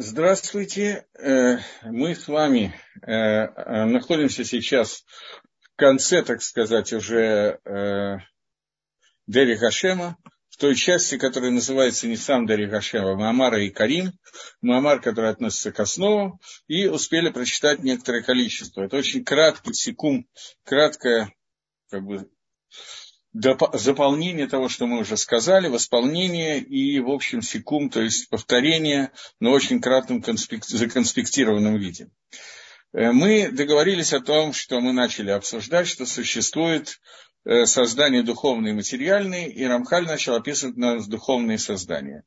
Здравствуйте. Э, мы с вами э, э, находимся сейчас в конце, так сказать, уже Дери Гашема, в той части, которая называется не сам Дери Гашема, Маамара и Карим, Маамар, который относится к основам, и успели прочитать некоторое количество. Это очень краткий секунд, краткое как бы, заполнение того, что мы уже сказали, восполнение и, в общем, секунд, то есть повторение, но очень кратком законспектированном виде. Э, мы договорились о том, что мы начали обсуждать, что существует э, создание духовное и материальное, и Рамхаль начал описывать нас духовные создания.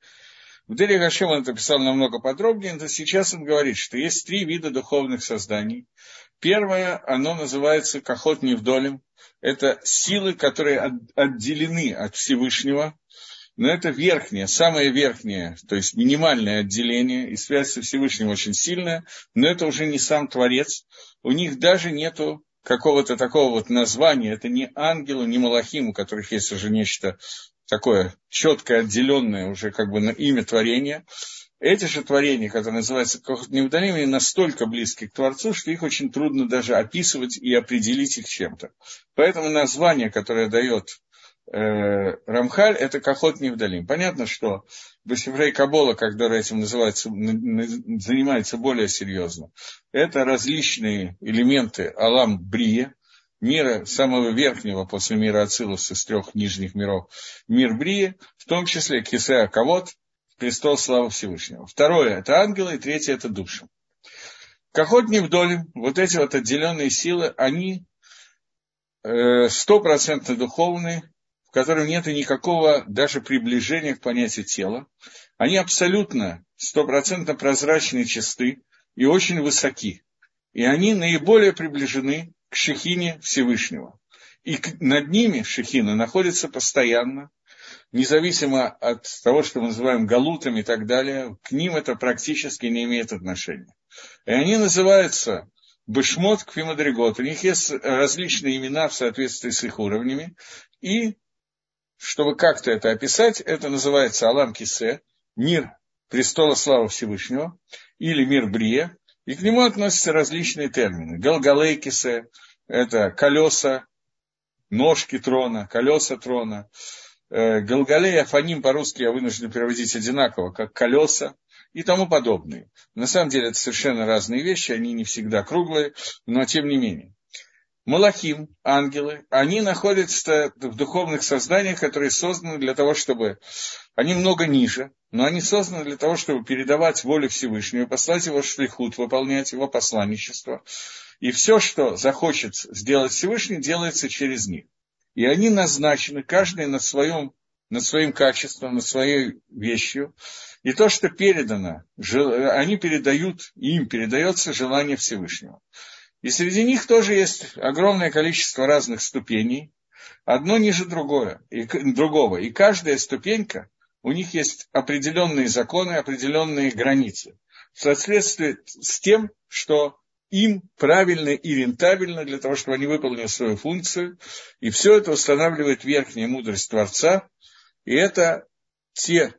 В Дели Гашем он это писал намного подробнее, но сейчас он говорит, что есть три вида духовных созданий. Первое, оно называется Кахот Невдолем, это силы, которые отделены от Всевышнего, но это верхнее, самое верхнее, то есть минимальное отделение, и связь со Всевышним очень сильная, но это уже не сам Творец, у них даже нету какого-то такого вот названия, это не ангелу, не малахим, у которых есть уже нечто такое четкое, отделенное уже как бы на имя творения, эти же творения, которые называются невдалимыми, настолько близки к Творцу, что их очень трудно даже описывать и определить их чем-то. Поэтому название, которое дает э, Рамхаль, это Кахот Невдалим. Понятно, что Басифрей Кабола, когда этим называется, занимается более серьезно, это различные элементы Алам Брия, мира самого верхнего после мира Ацилус из трех нижних миров, мир Брия, в том числе Кисеа Кавод, престол славы Всевышнего. Второе – это ангелы, и третье – это души. Кахот вдоль, вот эти вот отделенные силы, они э, стопроцентно духовные, в которых нет никакого даже приближения к понятию тела. Они абсолютно стопроцентно прозрачные, чисты и очень высоки. И они наиболее приближены к Шехине Всевышнего. И над ними Шехина находится постоянно, независимо от того, что мы называем галутами и так далее, к ним это практически не имеет отношения. И они называются Бешмот Кфимадригот. У них есть различные имена в соответствии с их уровнями. И, чтобы как-то это описать, это называется Алам Кисе, мир престола славы Всевышнего, или мир Брия. И к нему относятся различные термины. Галгалей Кисе, это колеса, ножки трона, колеса трона. Э, Галгалей и Афаним по-русски я вынужден переводить одинаково, как колеса и тому подобные. На самом деле это совершенно разные вещи, они не всегда круглые, но тем не менее. Малахим, ангелы, они находятся в духовных созданиях, которые созданы для того, чтобы... Они много ниже, но они созданы для того, чтобы передавать волю Всевышнего, послать его шлихут, выполнять его посланничество. И все, что захочет сделать Всевышний, делается через них. И они назначены, каждый над, своим, над своим качеством, над своей вещью. И то, что передано, они передают, им передается желание Всевышнего. И среди них тоже есть огромное количество разных ступеней, одно ниже другое, и, другого. И каждая ступенька, у них есть определенные законы, определенные границы. В соответствии с тем, что им правильно и рентабельно для того, чтобы они выполнили свою функцию. И все это устанавливает верхняя мудрость Творца. И это те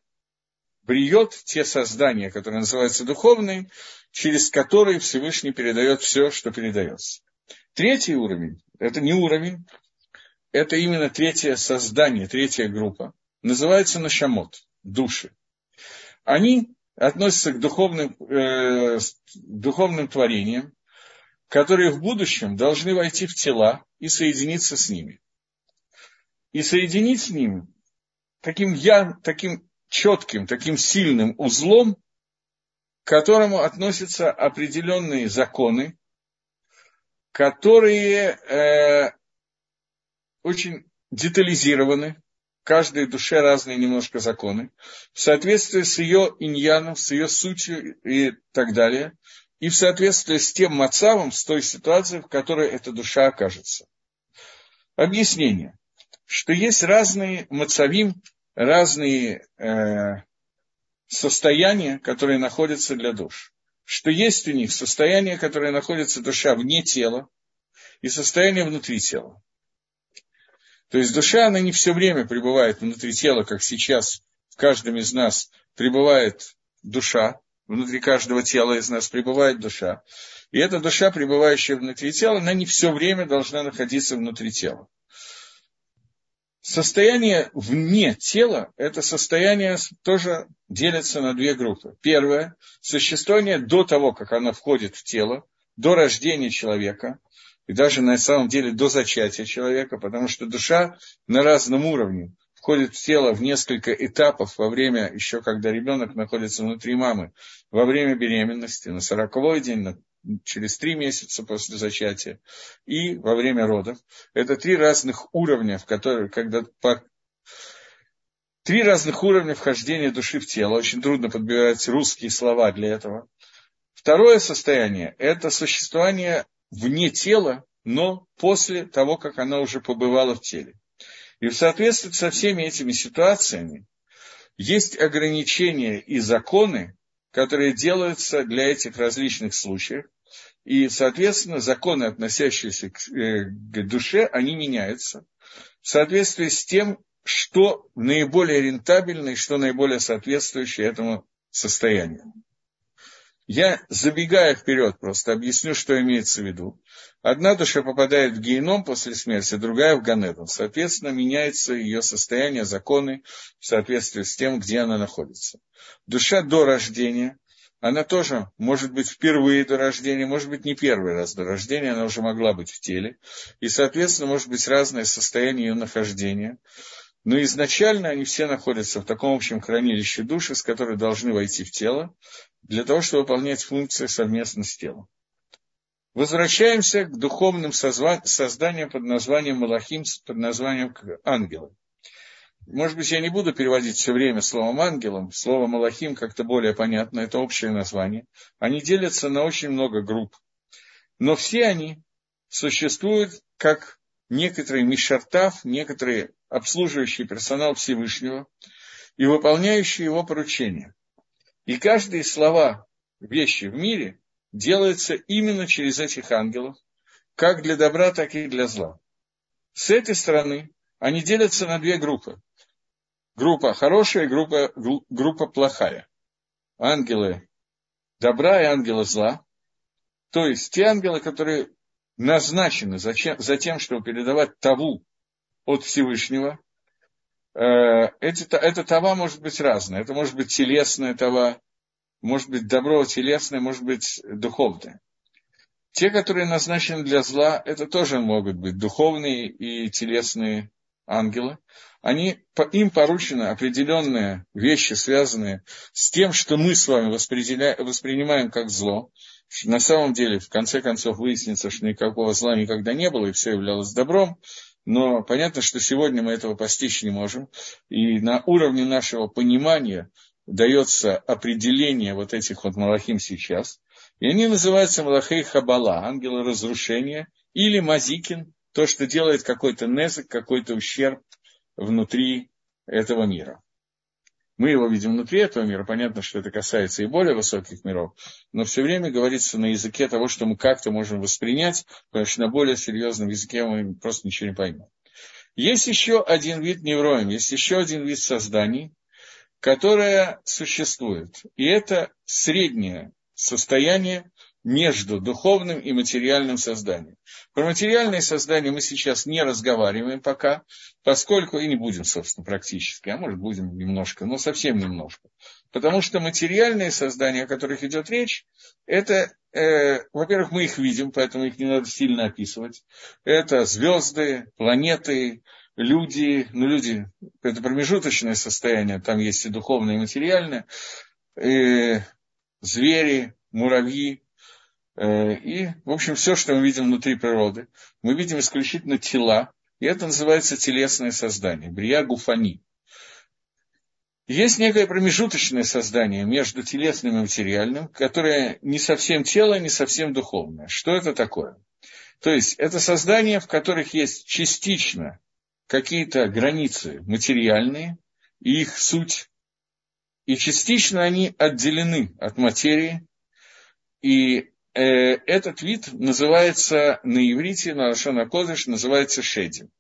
бриет, те создания, которые называются духовные, через которые Всевышний передает все, что передается. Третий уровень, это не уровень, это именно третье создание, третья группа, называется нашамот, души. Они относятся к духовным, э, духовным творениям, которые в будущем должны войти в тела и соединиться с ними. И соединить с ними таким, я, таким четким, таким сильным узлом, к которому относятся определенные законы, которые э, очень детализированы, каждой душе разные немножко законы, в соответствии с ее иньяном, с ее сутью и так далее – и в соответствии с тем мацавом, с той ситуацией, в которой эта душа окажется. Объяснение, что есть разные мацавим, разные э, состояния, которые находятся для душ. Что есть у них состояние, которое находится душа вне тела, и состояние внутри тела. То есть душа, она не все время пребывает внутри тела, как сейчас в каждом из нас пребывает душа, внутри каждого тела из нас пребывает душа. И эта душа, пребывающая внутри тела, она не все время должна находиться внутри тела. Состояние вне тела – это состояние тоже делится на две группы. Первое – существование до того, как оно входит в тело, до рождения человека, и даже на самом деле до зачатия человека, потому что душа на разном уровне входит в тело в несколько этапов во время, еще когда ребенок находится внутри мамы, во время беременности, на сороковой день, на через три месяца после зачатия и во время родов. Это три разных уровня, в которых, когда по... Три разных уровня вхождения души в тело. Очень трудно подбирать русские слова для этого. Второе состояние – это существование вне тела, но после того, как оно уже побывало в теле. И в соответствии со всеми этими ситуациями есть ограничения и законы, которые делаются для этих различных случаев. И, соответственно, законы, относящиеся к, э, к душе, они меняются в соответствии с тем, что наиболее рентабельно и что наиболее соответствующее этому состоянию. Я, забегая вперед, просто объясню, что имеется в виду. Одна душа попадает в геном после смерти, другая в Ганедон. Соответственно, меняется ее состояние, законы в соответствии с тем, где она находится. Душа до рождения, она тоже может быть впервые до рождения, может быть не первый раз до рождения, она уже могла быть в теле. И, соответственно, может быть разное состояние ее нахождения. Но изначально они все находятся в таком общем хранилище души, с которой должны войти в тело, для того, чтобы выполнять функции совместно с телом. Возвращаемся к духовным созданиям под названием Малахим, под названием ангелы. Может быть, я не буду переводить все время словом ангелом, слово Малахим как-то более понятно, это общее название. Они делятся на очень много групп. Но все они существуют как некоторые мишартав, некоторые обслуживающий персонал Всевышнего и выполняющий его поручения. И каждые слова, вещи в мире делаются именно через этих ангелов, как для добра, так и для зла. С этой стороны они делятся на две группы. Группа хорошая группа, группа плохая. Ангелы добра и ангелы зла. То есть те ангелы, которые назначены за, за тем, чтобы передавать таву от Всевышнего. Э, эти, эта тава может быть разная. Это может быть телесная тава, может быть добро телесное, может быть духовное. Те, которые назначены для зла, это тоже могут быть духовные и телесные ангелы. Они, им поручены определенные вещи, связанные с тем, что мы с вами воспринимаем как зло. На самом деле, в конце концов, выяснится, что никакого зла никогда не было, и все являлось добром. Но понятно, что сегодня мы этого постичь не можем. И на уровне нашего понимания дается определение вот этих вот малахим сейчас. И они называются Малахей Хабала, ангелы разрушения, или Мазикин, то, что делает какой-то незык, какой-то ущерб внутри этого мира. Мы его видим внутри этого мира, понятно, что это касается и более высоких миров, но все время говорится на языке того, что мы как-то можем воспринять, потому что на более серьезном языке мы просто ничего не поймем. Есть еще один вид невроем, есть еще один вид созданий, которое существует. И это среднее состояние между духовным и материальным созданием. Про материальное создание мы сейчас не разговариваем пока, поскольку и не будем, собственно, практически, а может будем немножко, но совсем немножко. Потому что материальные создания, о которых идет речь, это, э, во-первых, мы их видим, поэтому их не надо сильно описывать. Это звезды, планеты, люди, ну люди, это промежуточное состояние, там есть и духовное, и материальное, и звери, муравьи, Э, и, в общем, все, что мы видим внутри природы, мы видим исключительно тела, и это называется телесное создание, брия гуфани. Есть некое промежуточное создание между телесным и материальным, которое не совсем тело, не совсем духовное. Что это такое? То есть это создание, в которых есть частично какие-то границы материальные, и их суть, и частично они отделены от материи, и Э, этот вид называется на иврите, на Лашона Кодыш, называется шедим.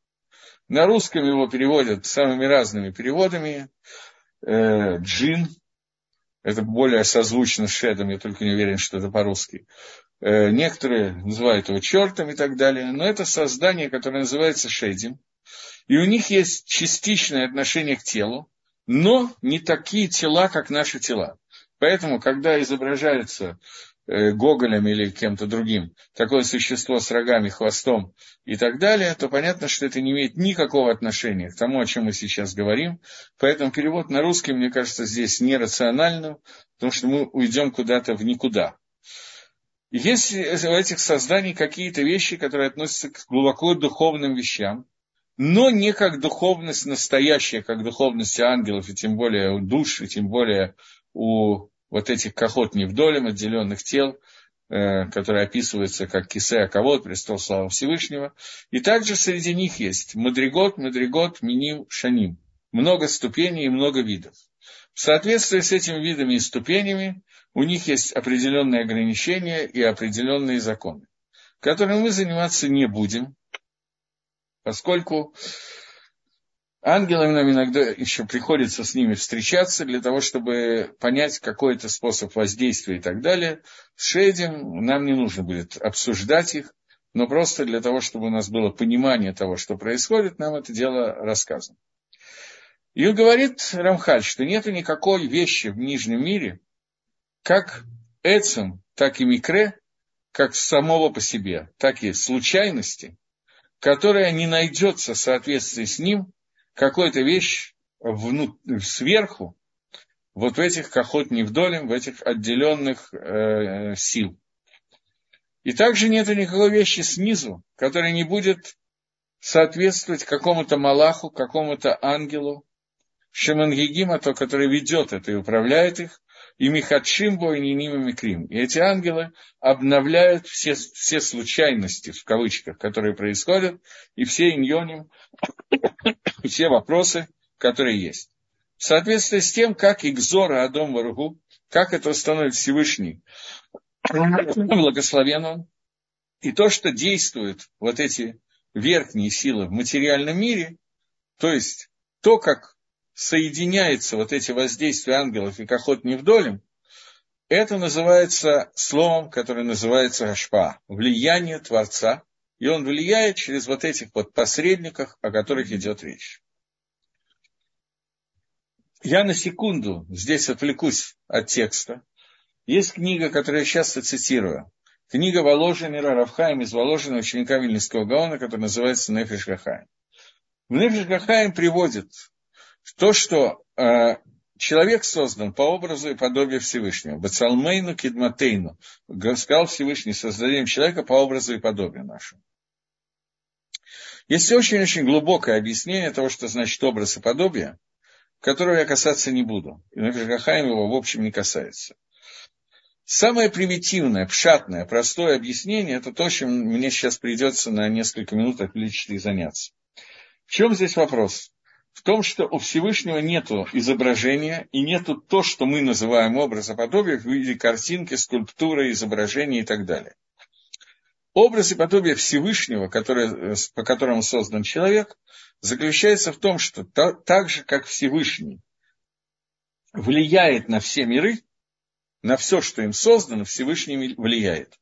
На русском его переводят самыми разными переводами. Э, джин, Это более созвучно с шедом, я только не уверен, что это по-русски. Э, некоторые называют его чертом и так далее, но это создание, которое называется шедим. И у них есть частичное отношение к телу, но не такие тела, как наши тела. Поэтому, когда изображаются Э, Гоголем или кем-то другим, такое существо с рогами, хвостом и так далее, то понятно, что это не имеет никакого отношения к тому, о чем мы сейчас говорим. Поэтому перевод на русский, мне кажется, здесь нерациональным, потому что мы уйдем куда-то в никуда. Есть у этих созданий какие-то вещи, которые относятся к глубоко духовным вещам, но не как духовность настоящая, как духовность ангелов, и тем более у душ, и тем более у вот этих кохот невдолем, отделенных тел, э, которые описываются как кисе Аковод, престол славы Всевышнего. И также среди них есть Мадригот, Мадригот, Миним, Шаним. Много ступеней и много видов. В соответствии с этими видами и ступенями у них есть определенные ограничения и определенные законы, которыми мы заниматься не будем, поскольку Ангелам нам иногда еще приходится с ними встречаться для того, чтобы понять какой-то способ воздействия и так далее. С Шейдем нам не нужно будет обсуждать их, но просто для того, чтобы у нас было понимание того, что происходит, нам это дело рассказано. И говорит Рамхаль, что нет никакой вещи в нижнем мире, как Эцем, так и Микре, как самого по себе, так и случайности, которая не найдется в соответствии с ним какую-то вещь вну, сверху, вот в этих кахот невдолем, в этих отделенных э, сил. И также нет никакой вещи снизу, которая не будет соответствовать какому-то Малаху, какому-то ангелу, Шемангигима, то, который ведет это и управляет их, и Михадшимбо, и Нинима Микрим. И эти ангелы обновляют все, все случайности, в кавычках, которые происходят, и все иньоним, все вопросы, которые есть. В соответствии с тем, как Игзора Адом Варгу, как это установит Всевышний, благословен он, и то, что действуют вот эти верхние силы в материальном мире, то есть то, как соединяются вот эти воздействия ангелов и кохот невдолем, это называется словом, которое называется Гашпа, влияние Творца, и он влияет через вот этих вот посредников, о которых идет речь. Я на секунду здесь отвлекусь от текста. Есть книга, которую я часто цитирую. Книга Воложенера Равхаем из Воложена ученика Вильнинского Гаона, которая называется Нефиш Гахаем. В Нефиш Гахаем приводит то, что э, человек создан по образу и подобию Всевышнего. Бацалмейну кидматейну. Сказал Всевышний, создадим человека по образу и подобию нашему. Есть очень-очень глубокое объяснение того, что значит образ и подобие, которого я касаться не буду. И Гахаим его в общем не касается. Самое примитивное, пшатное, простое объяснение – это то, чем мне сейчас придется на несколько минут отвлечься и заняться. В чем здесь вопрос? В том, что у Всевышнего нет изображения и нет то, что мы называем образоподобие в виде картинки, скульптуры, изображения и так далее. Образ и подобие Всевышнего, который, по которому создан человек, заключается в том, что та, так же, как Всевышний влияет на все миры, на все, что им создано, Всевышний влияет.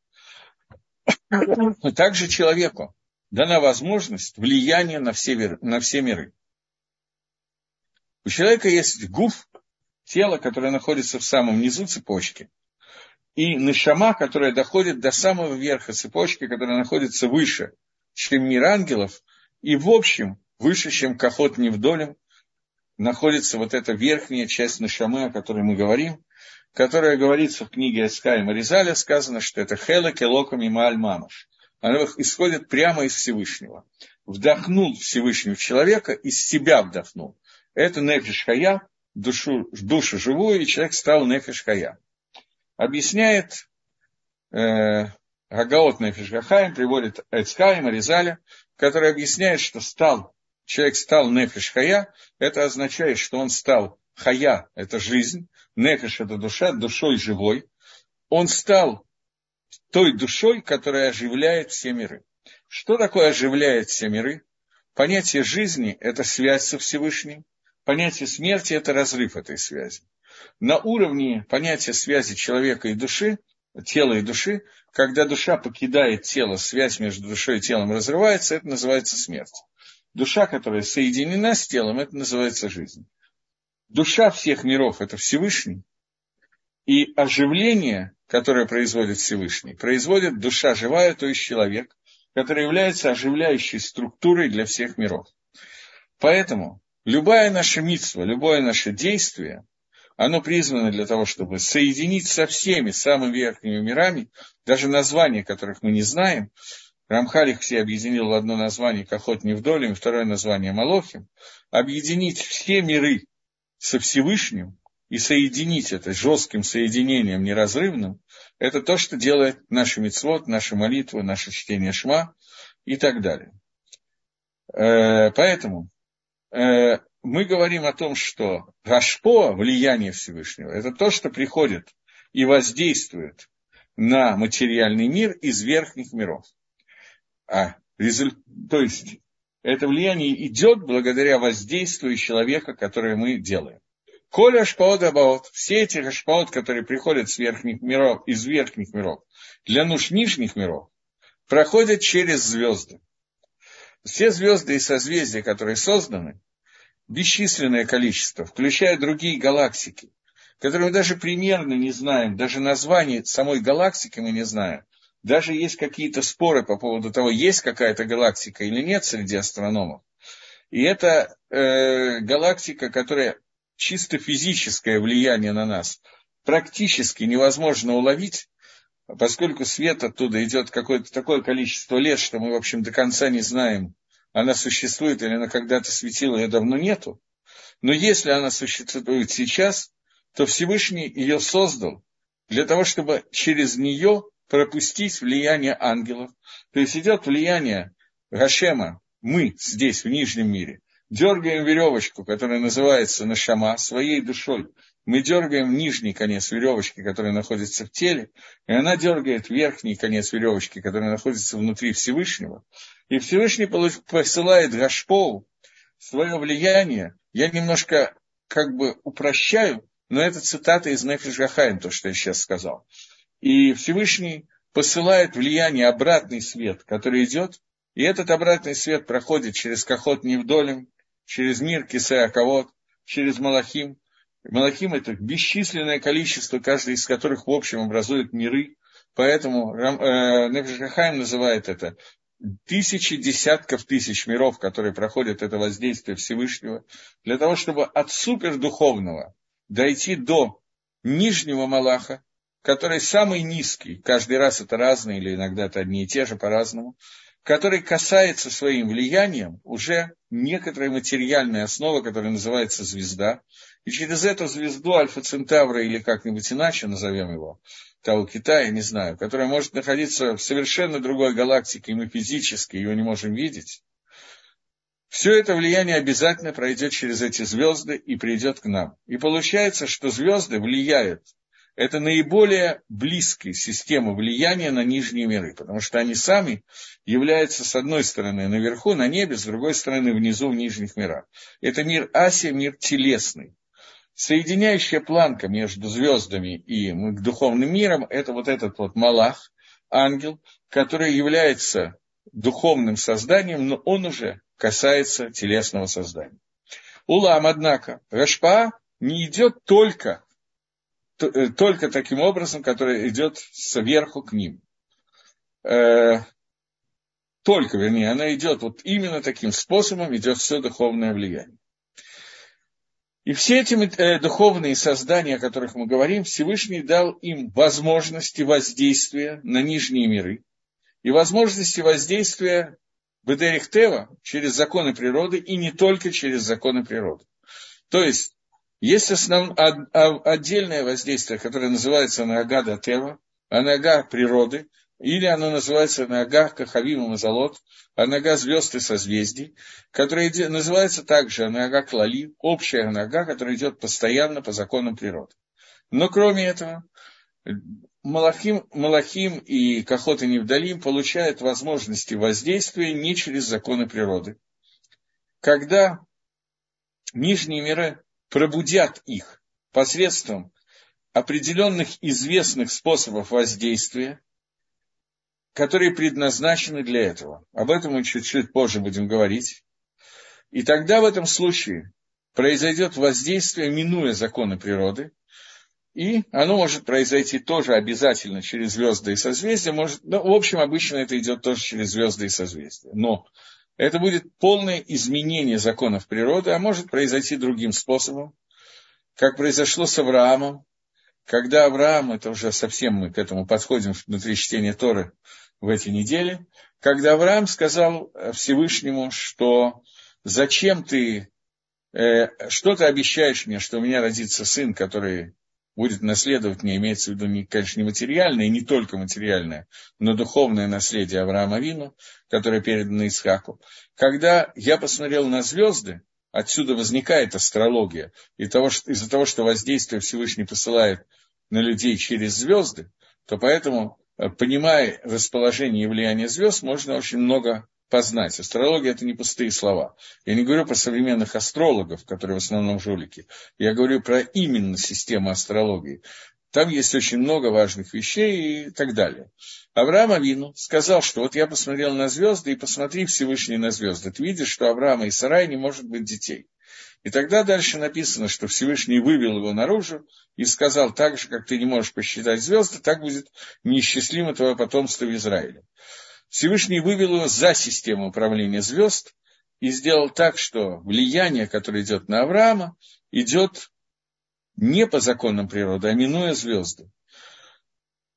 Также человеку дана возможность влияния на все, на все миры. У человека есть гуф, тело, которое находится в самом низу цепочки, и нишама, которая доходит до самого верха цепочки, которая находится выше, чем мир ангелов, и в общем выше, чем кахот невдолем, находится вот эта верхняя часть нишамы, о которой мы говорим, которая говорится в книге Эска и Маризаля, сказано, что это хела келока мима альмамаш. Она исходит прямо из Всевышнего. Вдохнул Всевышний в человека, из себя вдохнул это нефиш хая, душу, душу живую, и человек стал нефиш хая. Объясняет э, Гагаот нефиш приводит Эцхаем, Аризаля, который объясняет, что стал, человек стал нефиш хая, это означает, что он стал хая, это жизнь, нефиш это душа, душой живой. Он стал той душой, которая оживляет все миры. Что такое оживляет все миры? Понятие жизни – это связь со Всевышним. Понятие смерти – это разрыв этой связи. на уровне понятия связи человека и души, тела и души, когда душа покидает тело, связь между душой и телом разрывается, это называется смерть. Душа, которая соединена с телом, это называется жизнь. Душа всех миров – это Всевышний, и оживление, которое производит Всевышний, производит душа живая, то есть человек, который является оживляющей структурой для всех миров. Поэтому любая наша митсва, любое наше действие, оно призвано для того, чтобы соединить со всеми самыми верхними мирами, даже названия которых мы не знаем. Рамхаль их все объединил в одно название Кахот Невдолем, второе название Малохим, объединить все миры со Всевышним и соединить это жестким соединением неразрывным, это то, что делает наши мецвод, наши молитвы, наше чтение шма и так далее. Э, поэтому мы говорим о том, что Гашпо, влияние Всевышнего, это то, что приходит и воздействует на материальный мир из верхних миров. А, то есть это влияние идет благодаря воздействию человека, которое мы делаем. Коля Ашпаот Абаот, все эти Ашпаот, которые приходят с верхних миров, из верхних миров, для нужд нижних миров, проходят через звезды. Все звезды и созвездия, которые созданы, бесчисленное количество, включая другие галактики, которые мы даже примерно не знаем, даже название самой галактики мы не знаем. Даже есть какие-то споры по поводу того, есть какая-то галактика или нет среди астрономов. И это э, галактика, которая чисто физическое влияние на нас практически невозможно уловить, поскольку свет оттуда идет какое-то такое количество лет, что мы, в общем, до конца не знаем, она существует или она когда-то светила, ее давно нету. Но если она существует сейчас, то Всевышний ее создал для того, чтобы через нее пропустить влияние ангелов. То есть идет влияние Гашема, мы здесь, в Нижнем мире, дергаем веревочку, которая называется нашама, своей душой. Мы дергаем нижний конец веревочки, который находится в теле, и она дергает верхний конец веревочки, который находится внутри Всевышнего. И Всевышний посылает Гашпоу свое влияние. Я немножко как бы упрощаю, но это цитата из Нефиш Гахаем, то, что я сейчас сказал. И Всевышний посылает влияние, обратный свет, который идет, и этот обратный свет проходит через Кахот Невдолем, через мир Кисеаковод, через Малахим. Малахим – это бесчисленное количество, каждый из которых в общем образует миры. Поэтому э, Нефишахайм называет это тысячи десятков тысяч миров, которые проходят это воздействие Всевышнего, для того, чтобы от супердуховного дойти до нижнего Малаха, который самый низкий, каждый раз это разные, или иногда это одни и те же по-разному, который касается своим влиянием уже некоторой материальной основы, которая называется звезда, и через эту звезду Альфа Центавра или как-нибудь иначе назовем его, того Китая, не знаю, которая может находиться в совершенно другой галактике, и мы физически ее не можем видеть, все это влияние обязательно пройдет через эти звезды и придет к нам. И получается, что звезды влияют это наиболее близкая система влияния на нижние миры, потому что они сами являются, с одной стороны, наверху, на небе, с другой стороны, внизу, в нижних мирах. Это мир Асия, мир телесный. Соединяющая планка между звездами и духовным миром – это вот этот вот Малах, ангел, который является духовным созданием, но он уже касается телесного создания. Улам, однако, Рашпа не идет только Э, только таким образом, который идет сверху к ним. Э, только, вернее, она идет вот именно таким способом, идет все духовное влияние. И все эти э, духовные создания, о которых мы говорим, Всевышний дал им возможности воздействия на нижние миры и возможности воздействия Бедерихтева через законы природы и не только через законы природы. То есть есть основ... отдельное воздействие, которое называется Нагада Тева, Анага природы, или оно называется Нага Кахавима Мазалот, Анага звезд и созвездий, которая называется также Анага Клали, общая Анага, которая идет постоянно по законам природы. Но кроме этого, Малахим, Малахим и Кахот и Невдалим получают возможности воздействия не через законы природы. Когда нижние миры пробудят их посредством определенных известных способов воздействия, которые предназначены для этого. Об этом мы чуть-чуть позже будем говорить. И тогда в этом случае произойдет воздействие, минуя законы природы, и оно может произойти тоже обязательно через звезды и созвездия. Может, ну, в общем, обычно это идет тоже через звезды и созвездия. Но это будет полное изменение законов природы, а может произойти другим способом, как произошло с Авраамом, когда Авраам, это уже совсем мы к этому подходим внутри чтения Торы в эти недели, когда Авраам сказал Всевышнему, что зачем ты, э, что ты обещаешь мне, что у меня родится сын, который будет наследовать мне, имеется в виду, не, конечно, не материальное, и не только материальное, но духовное наследие Авраама Вину, которое передано Исхаку. Когда я посмотрел на звезды, отсюда возникает астрология, и того, из-за того, что воздействие Всевышний посылает на людей через звезды, то поэтому, э, понимая расположение и влияние звезд, можно очень много познать. Астрология – это не пустые слова. Я не говорю про современных астрологов, которые в основном жулики. Я говорю про именно систему астрологии. Там есть очень много важных вещей и так далее. Авраам Авину сказал, что вот я посмотрел на звезды, и посмотри Всевышний на звезды. Ты видишь, что Авраама и Сарай не может быть детей. И тогда дальше написано, что Всевышний вывел его наружу и сказал, так же, как ты не можешь посчитать звезды, так будет неисчислимо твое потомство в Израиле. Всевышний вывел его за систему управления звезд и сделал так, что влияние, которое идет на Авраама, идет не по законам природы, а минуя звезды.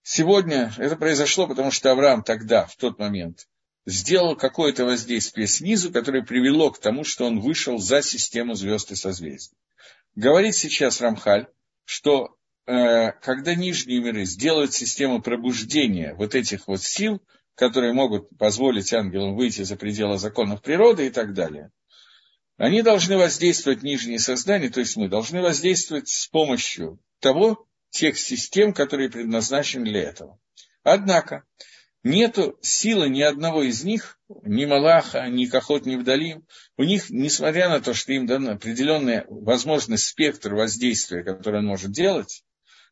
Сегодня это произошло, потому что Авраам тогда, в тот момент, сделал какое-то воздействие снизу, которое привело к тому, что он вышел за систему звезд и созвездий. Говорит сейчас Рамхаль, что э, когда нижние миры сделают систему пробуждения вот этих вот сил, которые могут позволить ангелам выйти за пределы законов природы и так далее, они должны воздействовать нижние сознания, то есть мы должны воздействовать с помощью того, тех систем, которые предназначены для этого. Однако, нету силы ни одного из них, ни Малаха, ни Кахот, ни Вдалим. У них, несмотря на то, что им дана определенная возможность, спектр воздействия, который он может делать,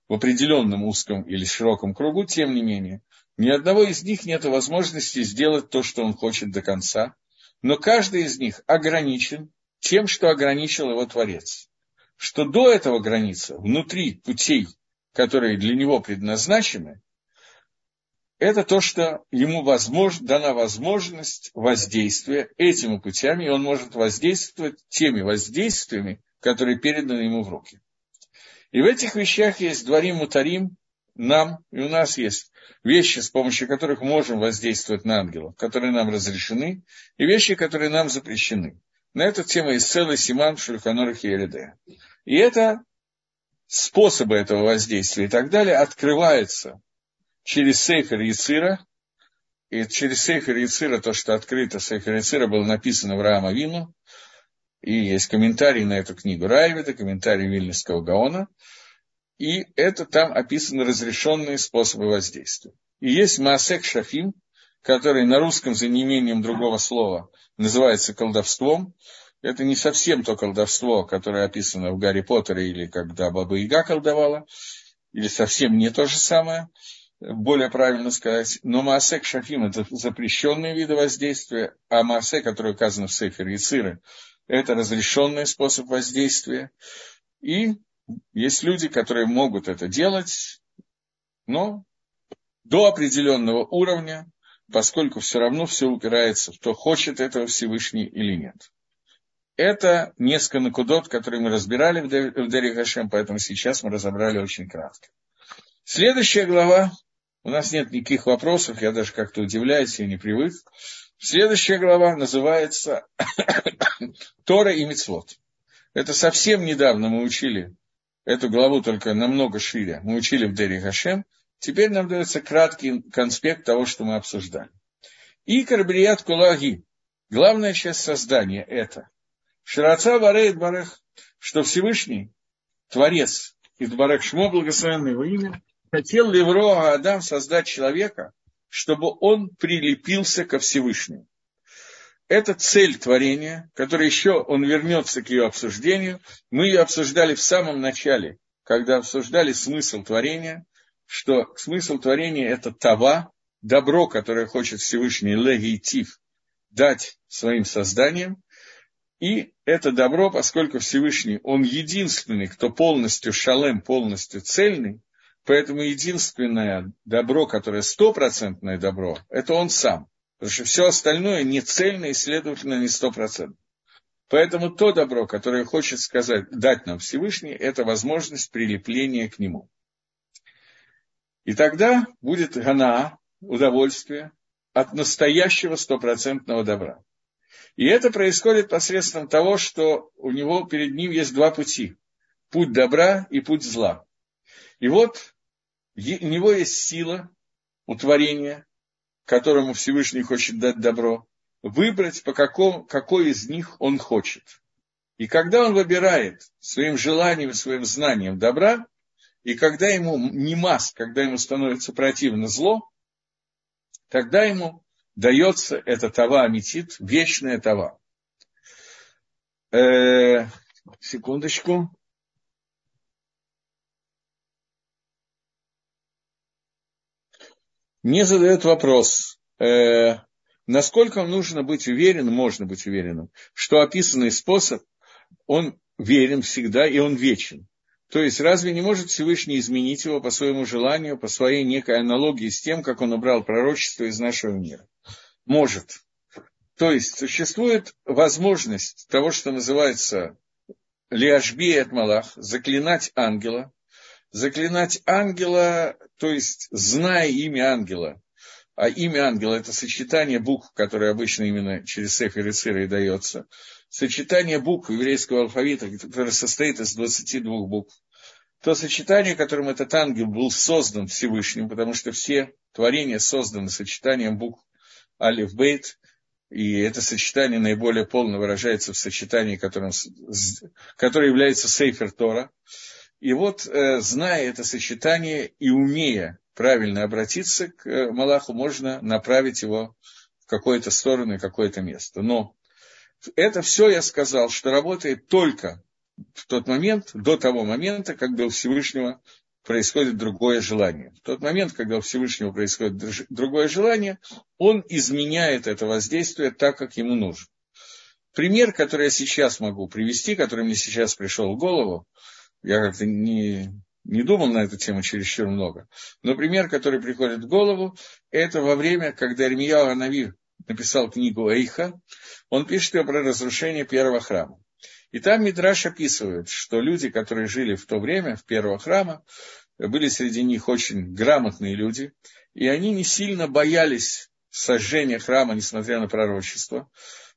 в определенном узком или широком кругу, тем не менее, ни одного из них нет возможности сделать то, что он хочет до конца, но каждый из них ограничен тем, что ограничил его Творец. Что до этого граница, внутри путей, которые для него предназначены, это то, что ему возможно, дана возможность воздействия этими путями, и он может воздействовать теми воздействиями, которые переданы ему в руки. И в этих вещах есть дворим мутарим нам, и у нас есть вещи, с помощью которых можем воздействовать на ангелов, которые нам разрешены, и вещи, которые нам запрещены. На эту тему есть целый симан Шульханорах и Ереде. И это способы этого воздействия и так далее открывается через Сейфер Яцира, и через Сейфер Яцира, то, что открыто Сейфер Яцира, было написано в Рама Вину, и есть комментарий на эту книгу Райвида, комментарий Вильнюсского Гаона, и это там описаны разрешенные способы воздействия. И есть Маасек Шафим, который на русском за неимением другого слова называется колдовством. Это не совсем то колдовство, которое описано в Гарри Поттере или когда Баба Яга колдовала, или совсем не то же самое более правильно сказать. Но Маасек Шафим – это запрещенные виды воздействия, а Маасе, который указан в Сейфер Яциры, это разрешенный способ воздействия. И есть люди, которые могут это делать, но до определенного уровня, поскольку все равно все упирается в то, хочет этого Всевышний или нет. Это несколько накудот, которые мы разбирали в Дерри Хашем, поэтому сейчас мы разобрали очень кратко. Следующая глава у нас нет никаких вопросов, я даже как-то удивляюсь, я не привык. Следующая глава называется Тора и Мицвод. Это совсем недавно мы учили эту главу, только намного шире. Мы учили в Дери Хашем. Теперь нам дается краткий конспект того, что мы обсуждали. И Карбрият Кулаги. Главная часть создания – это Шираца Барейт Барех, что Всевышний, Творец, Идбарек Шмо, благословенное его имя, хотел Левро Адам создать человека, чтобы он прилепился ко Всевышнему. Это цель творения, которая еще, он вернется к ее обсуждению. Мы ее обсуждали в самом начале когда обсуждали смысл творения, что смысл творения – это това, добро, которое хочет Всевышний легитив дать своим созданиям, и это добро, поскольку Всевышний, он единственный, кто полностью шалем, полностью цельный, поэтому единственное добро, которое стопроцентное добро, это он сам. Потому что все остальное не цельно и, следовательно, не стопроцентно. Поэтому то добро, которое хочет сказать, дать нам Всевышний, это возможность прилепления к нему. И тогда будет гана, удовольствие от настоящего стопроцентного добра. И это происходит посредством того, что у него перед ним есть два пути. Путь добра и путь зла. И вот у него есть сила утворения, которому Всевышний хочет дать добро, выбрать, по какому, какой из них он хочет. И когда он выбирает своим желанием, своим знанием добра, и когда ему не маск, когда ему становится противно зло, тогда ему дается это тава аметит, вечная тава. Э, секундочку. Мне задает вопрос, э, насколько нужно быть уверенным, можно быть уверенным, что описанный способ, он верен всегда и он вечен. То есть разве не может Всевышний изменить его по своему желанию, по своей некой аналогии с тем, как он убрал пророчество из нашего мира? Может. То есть существует возможность того, что называется лиашби малах, заклинать ангела. Заклинать ангела, то есть зная имя ангела, а имя ангела – это сочетание букв, которое обычно именно через Сефер и Цира и дается. Сочетание букв еврейского алфавита, которое состоит из 22 букв. То сочетание, которым этот ангел был создан Всевышним, потому что все творения созданы сочетанием букв Алиф Бейт, и это сочетание наиболее полно выражается в сочетании, которым, которое является Сейфер Тора. И вот, э, зная это сочетание и умея правильно обратиться к э, Малаху, можно направить его в какую-то сторону и какое-то место. Но это все я сказал, что работает только в тот момент, до того момента, когда у Всевышнего происходит другое желание. В тот момент, когда у Всевышнего происходит другое желание, он изменяет это воздействие так, как ему нужно. Пример, который я сейчас могу привести, который мне сейчас пришел в голову, я как-то не, не думал на эту тему чересчур много. Но пример, который приходит в голову, это во время, когда Ирмияу Анави написал книгу Эйха, он пишет ее про разрушение первого храма. И там Мидраш описывает, что люди, которые жили в то время, в первого храма, были среди них очень грамотные люди, и они не сильно боялись сожжения храма, несмотря на пророчество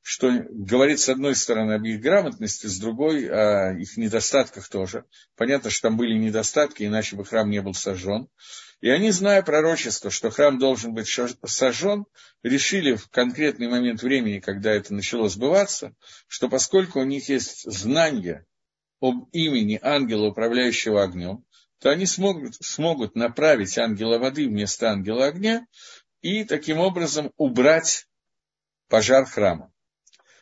что говорит с одной стороны об их грамотности, с другой о их недостатках тоже. Понятно, что там были недостатки, иначе бы храм не был сожжен. И они, зная пророчество, что храм должен быть сожжен, решили в конкретный момент времени, когда это начало сбываться, что поскольку у них есть знание об имени ангела, управляющего огнем, то они смогут, смогут направить ангела воды вместо ангела огня и таким образом убрать пожар храма.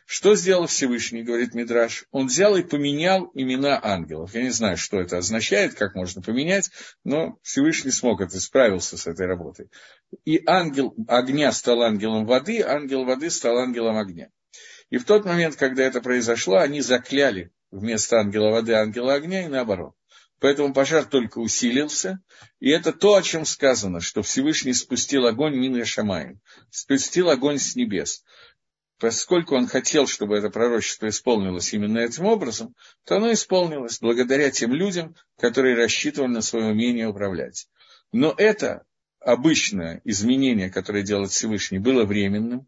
Что сделал Всевышний, говорит Мидраш? Он взял и поменял имена ангелов. Я не знаю, что это означает, как можно поменять, но Всевышний смог это, справился с этой работой. И ангел огня стал ангелом воды, ангел воды стал ангелом огня. И в тот момент, когда это произошло, они закляли вместо ангела воды ангела огня и наоборот. Поэтому пожар только усилился. И это то, о чем сказано, что Всевышний спустил огонь Мин Шамаем, спустил огонь с небес поскольку он хотел, чтобы это пророчество исполнилось именно этим образом, то оно исполнилось благодаря тем людям, которые рассчитывали на свое умение управлять. Но это обычное изменение, которое делает Всевышний, было временным,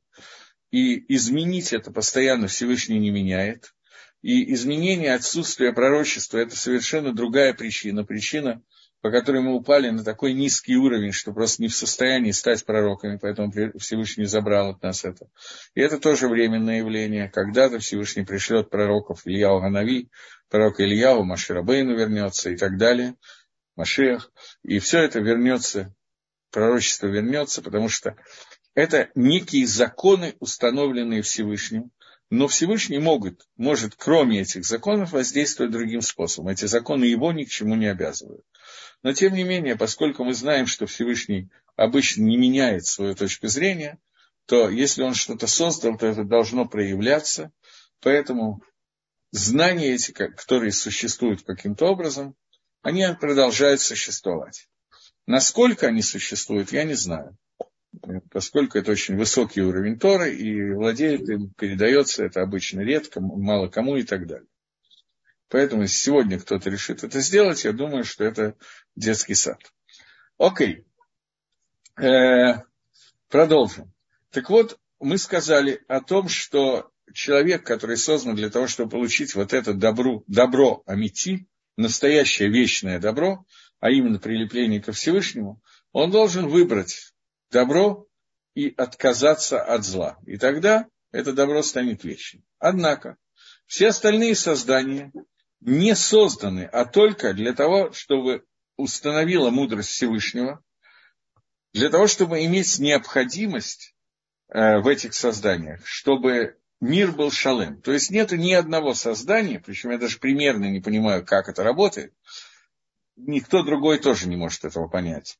и изменить это постоянно Всевышний не меняет. И изменение отсутствия пророчества – это совершенно другая причина. Причина – по которой мы упали на такой низкий уровень, что просто не в состоянии стать пророками, поэтому Всевышний забрал от нас это. И это тоже временное явление. Когда-то Всевышний пришлет пророков Ильяу Ганави, пророк Ильяу, Маширабейну вернется и так далее, Машех. И все это вернется, пророчество вернется, потому что это некие законы, установленные Всевышним, Но Всевышний могут, может, кроме этих законов, воздействовать другим способом. Эти законы его ни к чему не обязывают. Но, тем не менее, поскольку мы знаем, что Всевышний обычно не меняет свою точку зрения, то если он что-то создал, то это должно проявляться. Поэтому знания эти, которые существуют каким-то образом, они продолжают существовать. Насколько они существуют, я не знаю. Поскольку это очень высокий уровень Торы, и владеет им, передается это обычно редко, мало кому и так далее. Поэтому, если сегодня кто-то решит это сделать, я думаю, что это детский сад. Окей. Э, продолжим. Так вот, мы сказали о том, что человек, который создан для того, чтобы получить вот это добро, добро Амити, настоящее вечное добро, а именно прилепление ко Всевышнему, он должен выбрать добро и отказаться от зла. И тогда это добро станет вечным. Однако, все остальные создания не созданы, а только для того, чтобы установила мудрость Всевышнего, для того, чтобы иметь необходимость э, в этих созданиях, чтобы мир был шалем. То есть нет ни одного создания, причем я даже примерно не понимаю, как это работает, никто другой тоже не может этого понять.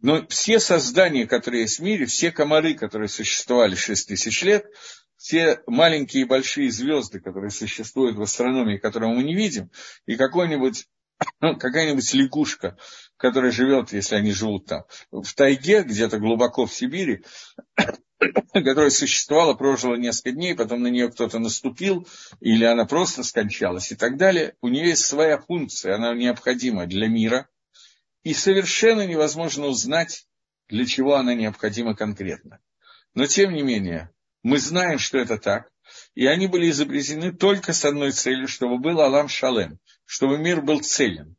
Но все создания, которые есть в мире, все комары, которые существовали 6 тысяч лет, все маленькие и большие звезды, которые существуют в астрономии, которые мы не видим, и какой-нибудь какая-нибудь лягушка, которая живет, если они живут там, в тайге, где-то глубоко в Сибири, которая существовала, прожила несколько дней, потом на нее кто-то наступил, или она просто скончалась и так далее. У нее есть своя функция, она необходима для мира, и совершенно невозможно узнать, для чего она необходима конкретно. Но тем не менее, мы знаем, что это так, и они были изобретены только с одной целью, чтобы был Алам Шалем, чтобы мир был целен.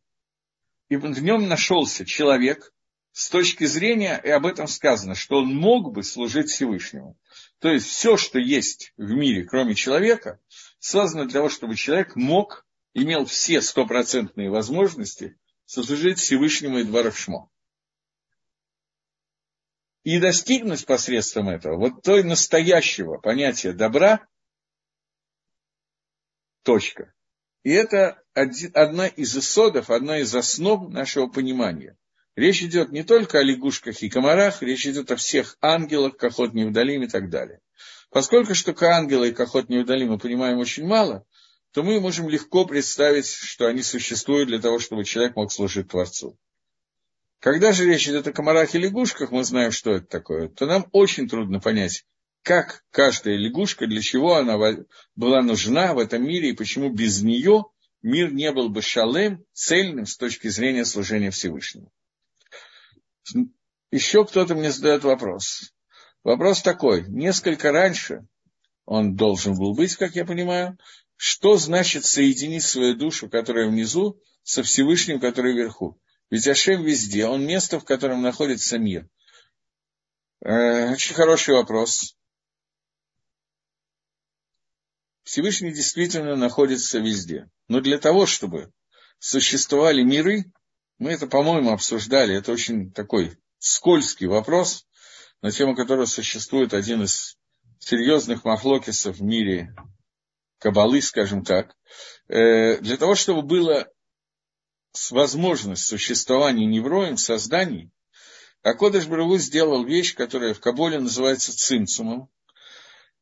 И в нем нашелся человек, с точки зрения, и об этом сказано, что он мог бы служить Всевышнему. То есть все, что есть в мире, кроме человека, создано для того, чтобы человек мог, имел все стопроцентные возможности сослужить Всевышнему и Дворовшмо. И достигнуть посредством этого вот той настоящего понятия добра, точка. И это одна из исодов, одна из основ нашего понимания. Речь идет не только о лягушках и комарах, речь идет о всех ангелах, Кахот Невдалим и так далее. Поскольку что ангелы и Кахот Невдалим мы понимаем очень мало, то мы можем легко представить, что они существуют для того, чтобы человек мог служить Творцу. Когда же речь идет о комарах и лягушках, мы знаем, что это такое, то нам очень трудно понять, как каждая лягушка, для чего она была нужна в этом мире и почему без нее мир не был бы шалем, цельным с точки зрения служения Всевышнему. Еще кто-то мне задает вопрос. Вопрос такой. Несколько раньше он должен был быть, как я понимаю. Что значит соединить свою душу, которая внизу, со Всевышним, который вверху? Ведь Ашем везде, он место, в котором находится мир. Э, очень хороший вопрос. Всевышний действительно находится везде. Но для того, чтобы существовали миры, мы это, по-моему, обсуждали. Это очень такой скользкий вопрос, на тему которого существует один из серьезных махлокисов в мире кабалы, скажем так. Э, для того, чтобы было возможность существования невроем, созданий, Акодыш Брагу сделал вещь, которая в Каболе называется цимцумом.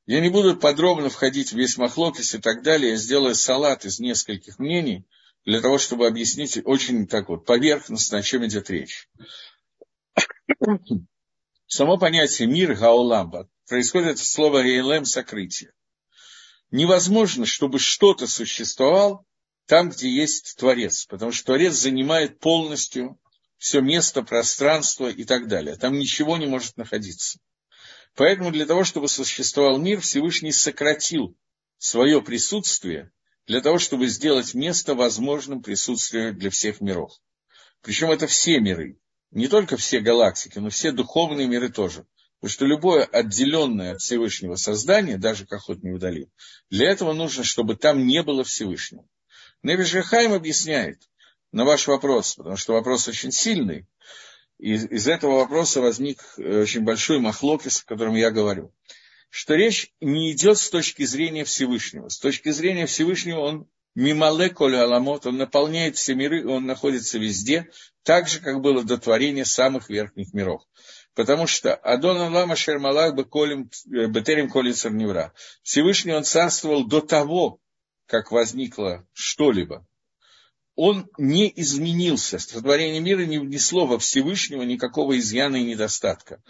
Я не буду подробно входить в весь махлокис и так далее, я сделаю салат из нескольких мнений – для того, чтобы объяснить очень так вот поверхностно, о чем идет речь. Само понятие мир гауламба происходит от слова рейлем сокрытие. Невозможно, чтобы что-то существовало там, где есть Творец, потому что Творец занимает полностью все место, пространство и так далее. Там ничего не может находиться. Поэтому для того, чтобы существовал мир, Всевышний сократил свое присутствие для того, чтобы сделать место возможным присутствию для всех миров. Причем это все миры, не только все галактики, но все духовные миры тоже. Потому что любое отделенное от Всевышнего создание, даже Кахот не удалит, для этого нужно, чтобы там не было Всевышнего. Невиш объясняет на ваш вопрос, потому что вопрос очень сильный, и из этого вопроса возник очень большой махлокис, о котором я говорю. что речь не идет с точки зрения Всевышнего. С точки зрения Всевышнего он мимале коль аламот, он наполняет все миры, он находится везде, так же, как было до творения самых верхних миров. Потому что Адон Алама Шермалах э, Бетерим Колицер Невра. Всевышний он царствовал до того, как возникло что-либо. Он не изменился. Сотворение мира не внесло во Всевышнего никакого изъяна и недостатка.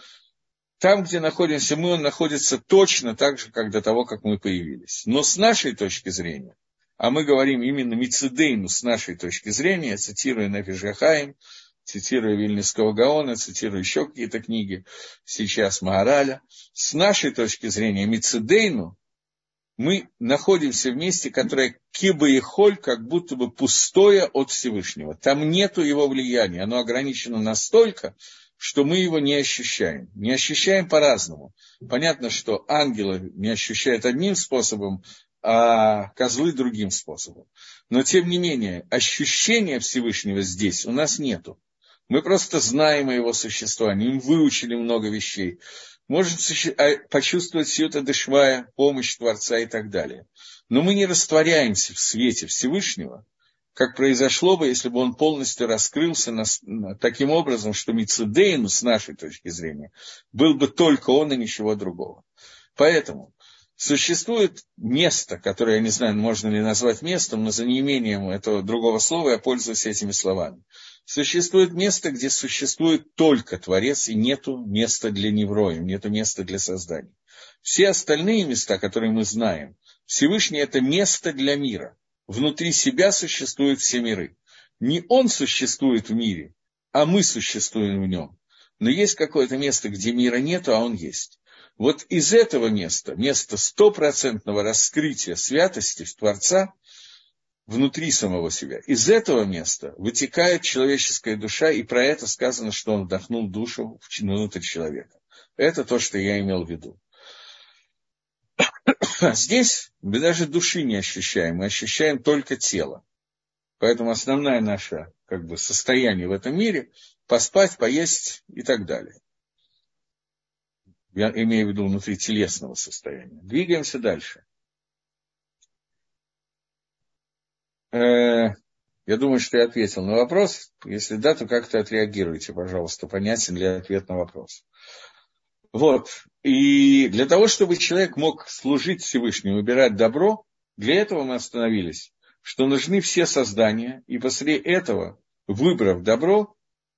Там, где находимся мы, он находится точно так же, как до того, как мы появились. Но с нашей точки зрения, а мы говорим именно Мицедейну с нашей точки зрения, цитируя Нафишгахаим, цитируя Вильнинского Гаона, цитируя еще какие-то книги, сейчас Магараля, с нашей точки зрения Мицедейну мы находимся в месте, которое киба и холь, как будто бы пустое от Всевышнего. Там нету его влияния, оно ограничено настолько, что мы его не ощущаем. Не ощущаем по-разному. Понятно, что ангелы не ощущают одним способом, а козлы другим способом. Но, тем не менее, ощущения Всевышнего здесь у нас нету. Мы просто знаем о его существовании, мы выучили много вещей можем а, почувствовать всю это дышвая, помощь Творца и так далее. Но мы не растворяемся в свете Всевышнего, как произошло бы, если бы он полностью раскрылся на, на, таким образом, что Мицедейну, с нашей точки зрения, был бы только он и ничего другого. Поэтому существует место, которое, я не знаю, можно ли назвать местом, но за неимением этого другого слова я пользуюсь этими словами. Существует место, где существует только Творец, и нету места для невроем, нету места для создания. Все остальные места, которые мы знаем, Всевышний – это место для мира. Внутри себя существуют все миры. Не он существует в мире, а мы существуем в нем. Но есть какое-то место, где мира нету, а он есть. Вот из этого места, места стопроцентного раскрытия святости Творца, внутри самого себя. Из этого места вытекает человеческая душа, и про это сказано, что он вдохнул душу внутрь человека. Это то, что я имел в виду. Здесь мы даже души не ощущаем, мы ощущаем только тело. Поэтому основное наше как бы, состояние в этом мире – поспать, поесть и так далее. Я имею в виду внутри телесного состояния. Двигаемся дальше. Э, я думаю, что я ответил на вопрос. Если да, то как-то отреагируйте, пожалуйста, понятен ли ответ на вопрос. Вот. И для того, чтобы человек мог служить Всевышнему, убирать добро, для этого мы остановились, что нужны все создания, и после этого, выбрав добро,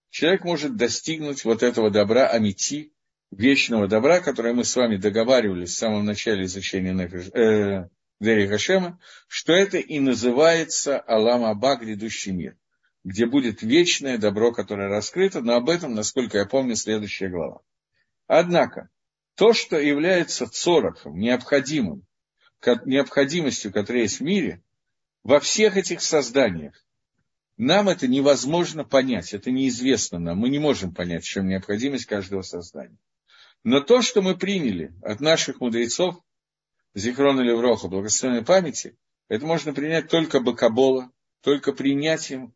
человек может достигнуть вот этого добра, амити, вечного добра, которое мы с вами договаривались в самом начале изучения э, Дери Хашема, что это и называется Алам Аба, грядущий мир, где будет вечное добро, которое раскрыто, но об этом, насколько я помню, следующая глава. Однако, то, что является цорохом, необходимым, необходимостью, которая есть в мире, во всех этих созданиях, нам это невозможно понять, это неизвестно нам, мы не можем понять, в чем необходимость каждого создания. Но то, что мы приняли от наших мудрецов, Зихрона Левроха, благословенной памяти, это можно принять только Бакабола, только принятием.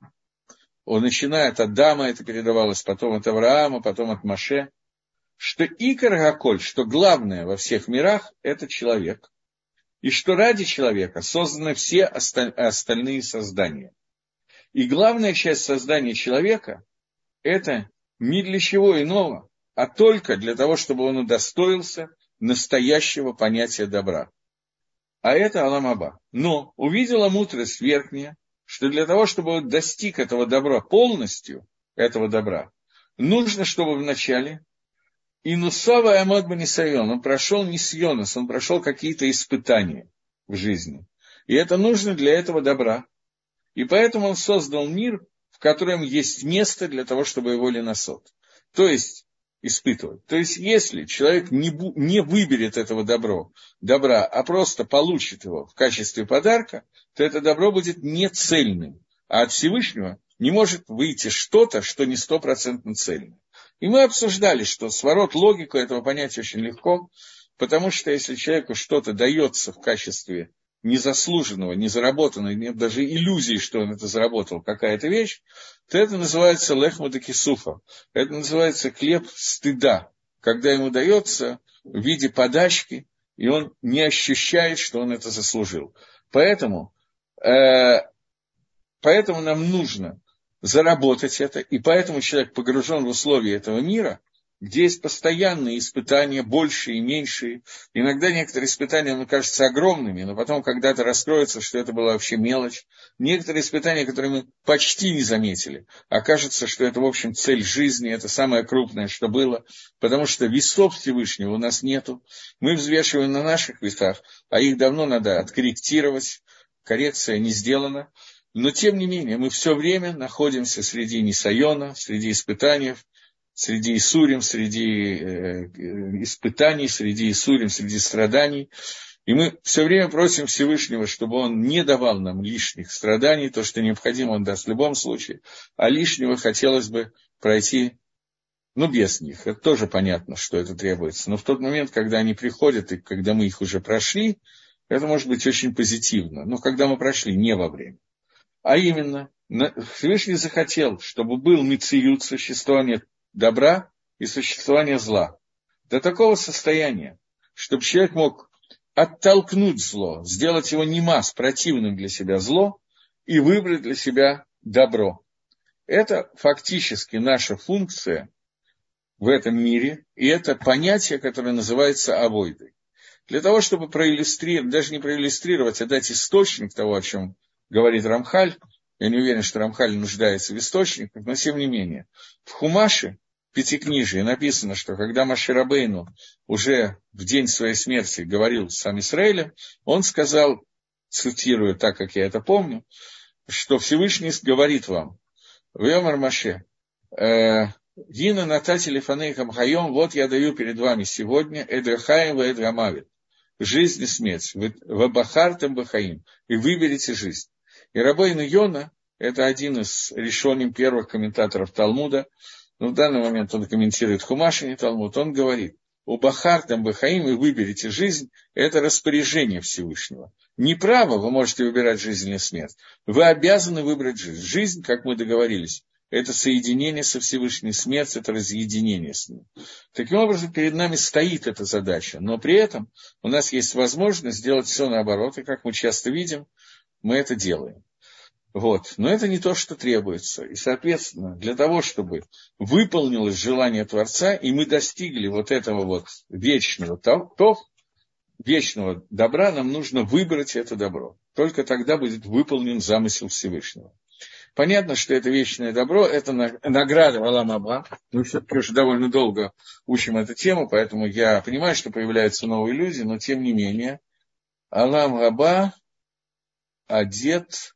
Он начинает от Дама, это передавалось потом от Авраама, потом от Маше, что Икар Гаколь, что главное во всех мирах, это человек. И что ради человека созданы все остальные создания. И главная часть создания человека – это не для чего иного, а только для того, чтобы он удостоился настоящего понятия добра. А это Аламаба. Но увидела мудрость верхняя, что для того, чтобы он достиг этого добра полностью, этого добра, нужно, чтобы вначале Инусава Амад Банисайон, он прошел не Сионос, он прошел какие-то испытания в жизни. И это нужно для этого добра. И поэтому он создал мир, в котором есть место для того, чтобы его леносот. То есть, испытывать. То есть, если человек не, бу, не выберет этого добро, добра, а просто получит его в качестве подарка, то это добро будет не цельным. А от Всевышнего не может выйти что-то, что не стопроцентно цельно. И мы обсуждали, что сворот логику этого понять очень легко, потому что если человеку что-то дается в качестве незаслуженного, незаработанного, нет даже иллюзии, что он это заработал, какая-то вещь, то это называется лехмада кисуфа. Это называется хлеб стыда, когда ему дается в виде подачки, и он не ощущает, что он это заслужил. Поэтому, э, поэтому нам нужно заработать это, и поэтому человек погружен в условия этого мира, где есть постоянные испытания, большие и меньшие. Иногда некоторые испытания, ну, кажутся огромными, но потом когда-то раскроется, что это была вообще мелочь. Некоторые испытания, которые мы почти не заметили, окажется, что это, в общем, цель жизни, это самое крупное, что было, потому что весов Всевышнего у нас нету. Мы взвешиваем на наших весах, а их давно надо откорректировать, коррекция не сделана. Но, тем не менее, мы все время находимся среди Нисайона, среди испытаний, среди Исурим, среди э, испытаний, среди Исурим, среди страданий. И мы все время просим Всевышнего, чтобы он не давал нам лишних страданий, то, что необходимо, он даст в любом случае, а лишнего хотелось бы пройти, ну, без них. Это тоже понятно, что это требуется. Но в тот момент, когда они приходят, и когда мы их уже прошли, это может быть очень позитивно. Но когда мы прошли, не во время. А именно, Всевышний захотел, чтобы был мициют, существование добра и существования зла. До такого состояния, чтобы человек мог оттолкнуть зло, сделать его немас противным для себя зло и выбрать для себя добро. Это фактически наша функция в этом мире, и это понятие, которое называется авойдой. Для того, чтобы проиллюстрировать, даже не проиллюстрировать, а дать источник того, о чем говорит Рамхаль, я не уверен, что Рамхаль нуждается в источниках, но тем не менее. В Хумаше, Пятикнижии, написано, что когда Маширабейну уже в день своей смерти говорил сам Израилем, он сказал, цитирую так, как я это помню, что Всевышний говорит вам, Вемар Маше, «Э, Дина Ната телефонейхам хайом, вот я даю перед вами сегодня Эдрахаем и Эдрамавит, жизнь и смерть, в Бахартам Бахаим, и выберите жизнь. И Рабейну Йона, это один из решений первых комментаторов Талмуда, но в данный момент он комментирует Хумаш, не Талмуд, он говорит, у Бахартам Бахаим и выберите жизнь, это распоряжение Всевышнего. Не право вы можете выбирать жизнь или смерть. Вы обязаны выбрать жизнь. Жизнь, как мы договорились, это соединение со Всевышним, смерть – это разъединение с ним. Таким образом, перед нами стоит эта задача, но при этом у нас есть возможность сделать все наоборот, и как мы часто видим, мы это делаем. Вот. Но это не то, что требуется. И, соответственно, для того, чтобы выполнилось желание Творца, и мы достигли вот этого вот вечного то, вечного добра, нам нужно выбрать это добро. Только тогда будет выполнен замысел Всевышнего. Понятно, что это вечное добро, это награда Алам Аба. Мы все-таки уже довольно долго учим эту тему, поэтому я понимаю, что появляются новые люди, но тем не менее, Алам Аба одет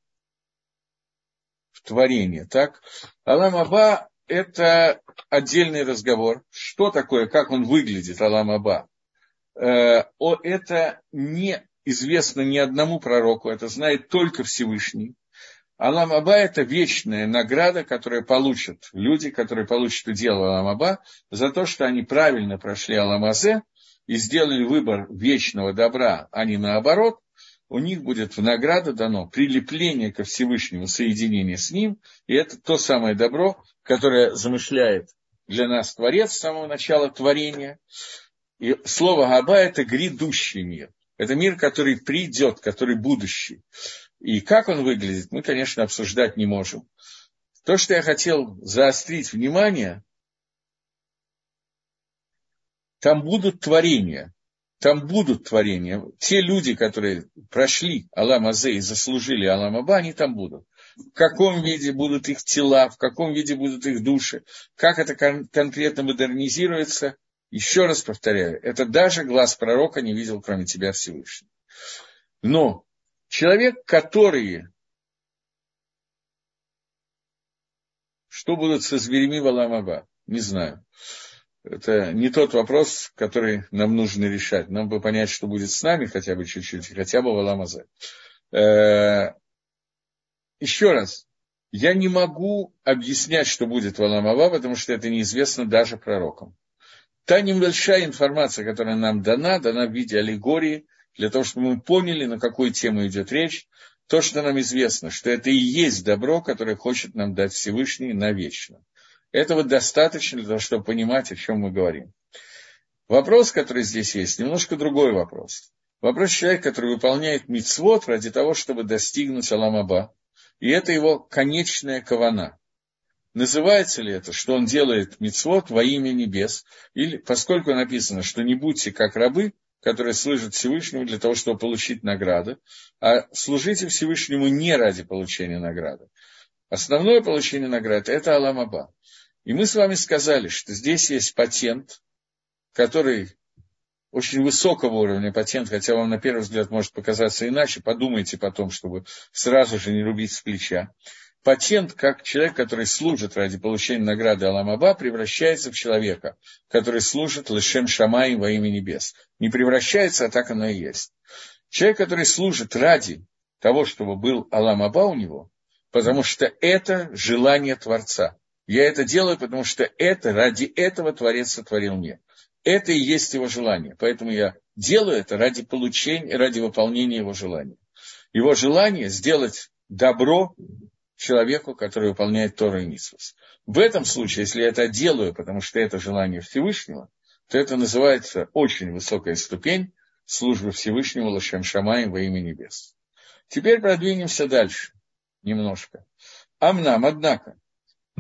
творение. Так? Алам Аба – это отдельный разговор. Что такое, как он выглядит, Алам Аба? Э, это не известно ни одному пророку, это знает только Всевышний. Алам Аба – это вечная награда, которую получат люди, которые получат удел Алам Аба за то, что они правильно прошли Аламазе и сделали выбор вечного добра, а не наоборот, у них будет в награду дано прилепление ко Всевышнему, соединение с Ним, и это то самое добро, которое замышляет для нас Творец с самого начала творения. И слово Габа – это грядущий мир. Это мир, который придет, который будущий. И как он выглядит, мы, конечно, обсуждать не можем. То, что я хотел заострить внимание, там будут творения, там будут творения. Те люди, которые прошли Алам Азе и заслужили Алам Аба, они там будут. В каком виде будут их тела, в каком виде будут их души, как это кон- конкретно модернизируется, еще раз повторяю, это даже глаз пророка не видел, кроме тебя Всевышний. Но человек, который... Что будут со зверями в Аламаба? Не знаю это не тот вопрос, который нам нужно решать. Нам бы понять, что будет с нами хотя бы чуть-чуть, хотя бы в Аламазе. Э, еще раз, я не могу объяснять, что будет в Аламава, потому что это неизвестно даже пророкам. Та небольшая информация, которая нам дана, дана в виде аллегории, для того, чтобы мы поняли, на какую тему идет речь, то, что нам известно, что это и есть добро, которое хочет нам дать Всевышний навечно. Этого достаточно для того, чтобы понимать, о чем мы говорим. Вопрос, который здесь есть, немножко другой вопрос. Вопрос человека, который выполняет мицвод ради того, чтобы достигнуть Аламаба. И это его конечная кавана. Называется ли это, что он делает мицвод во имя небес? Или, поскольку написано, что не будьте как рабы, которые служат Всевышнему для того, чтобы получить награды, а служите Всевышнему не ради получения награды. Основное получение награды – это Аламаба. И мы с вами сказали, что здесь есть патент, который очень высокого уровня патент, хотя вам на первый взгляд может показаться иначе, подумайте потом, чтобы сразу же не рубить с плеча. Патент, как человек, который служит ради получения награды Аламаба, превращается в человека, который служит Лешем Шамаем во имя небес. Не превращается, а так оно и есть. Человек, который служит ради того, чтобы был Аламаба у него, потому что это желание Творца. Я это делаю, потому что это, ради этого Творец сотворил мир. Это и есть его желание. Поэтому я делаю это ради получения, ради выполнения его желания. Его желание сделать добро человеку, который выполняет Тору и Митсвус. В этом случае, если я это делаю, потому что это желание Всевышнего, то это называется очень высокая ступень службы Всевышнему Лашем Шамаем во имя небес. Теперь продвинемся дальше немножко. Амнам, однако,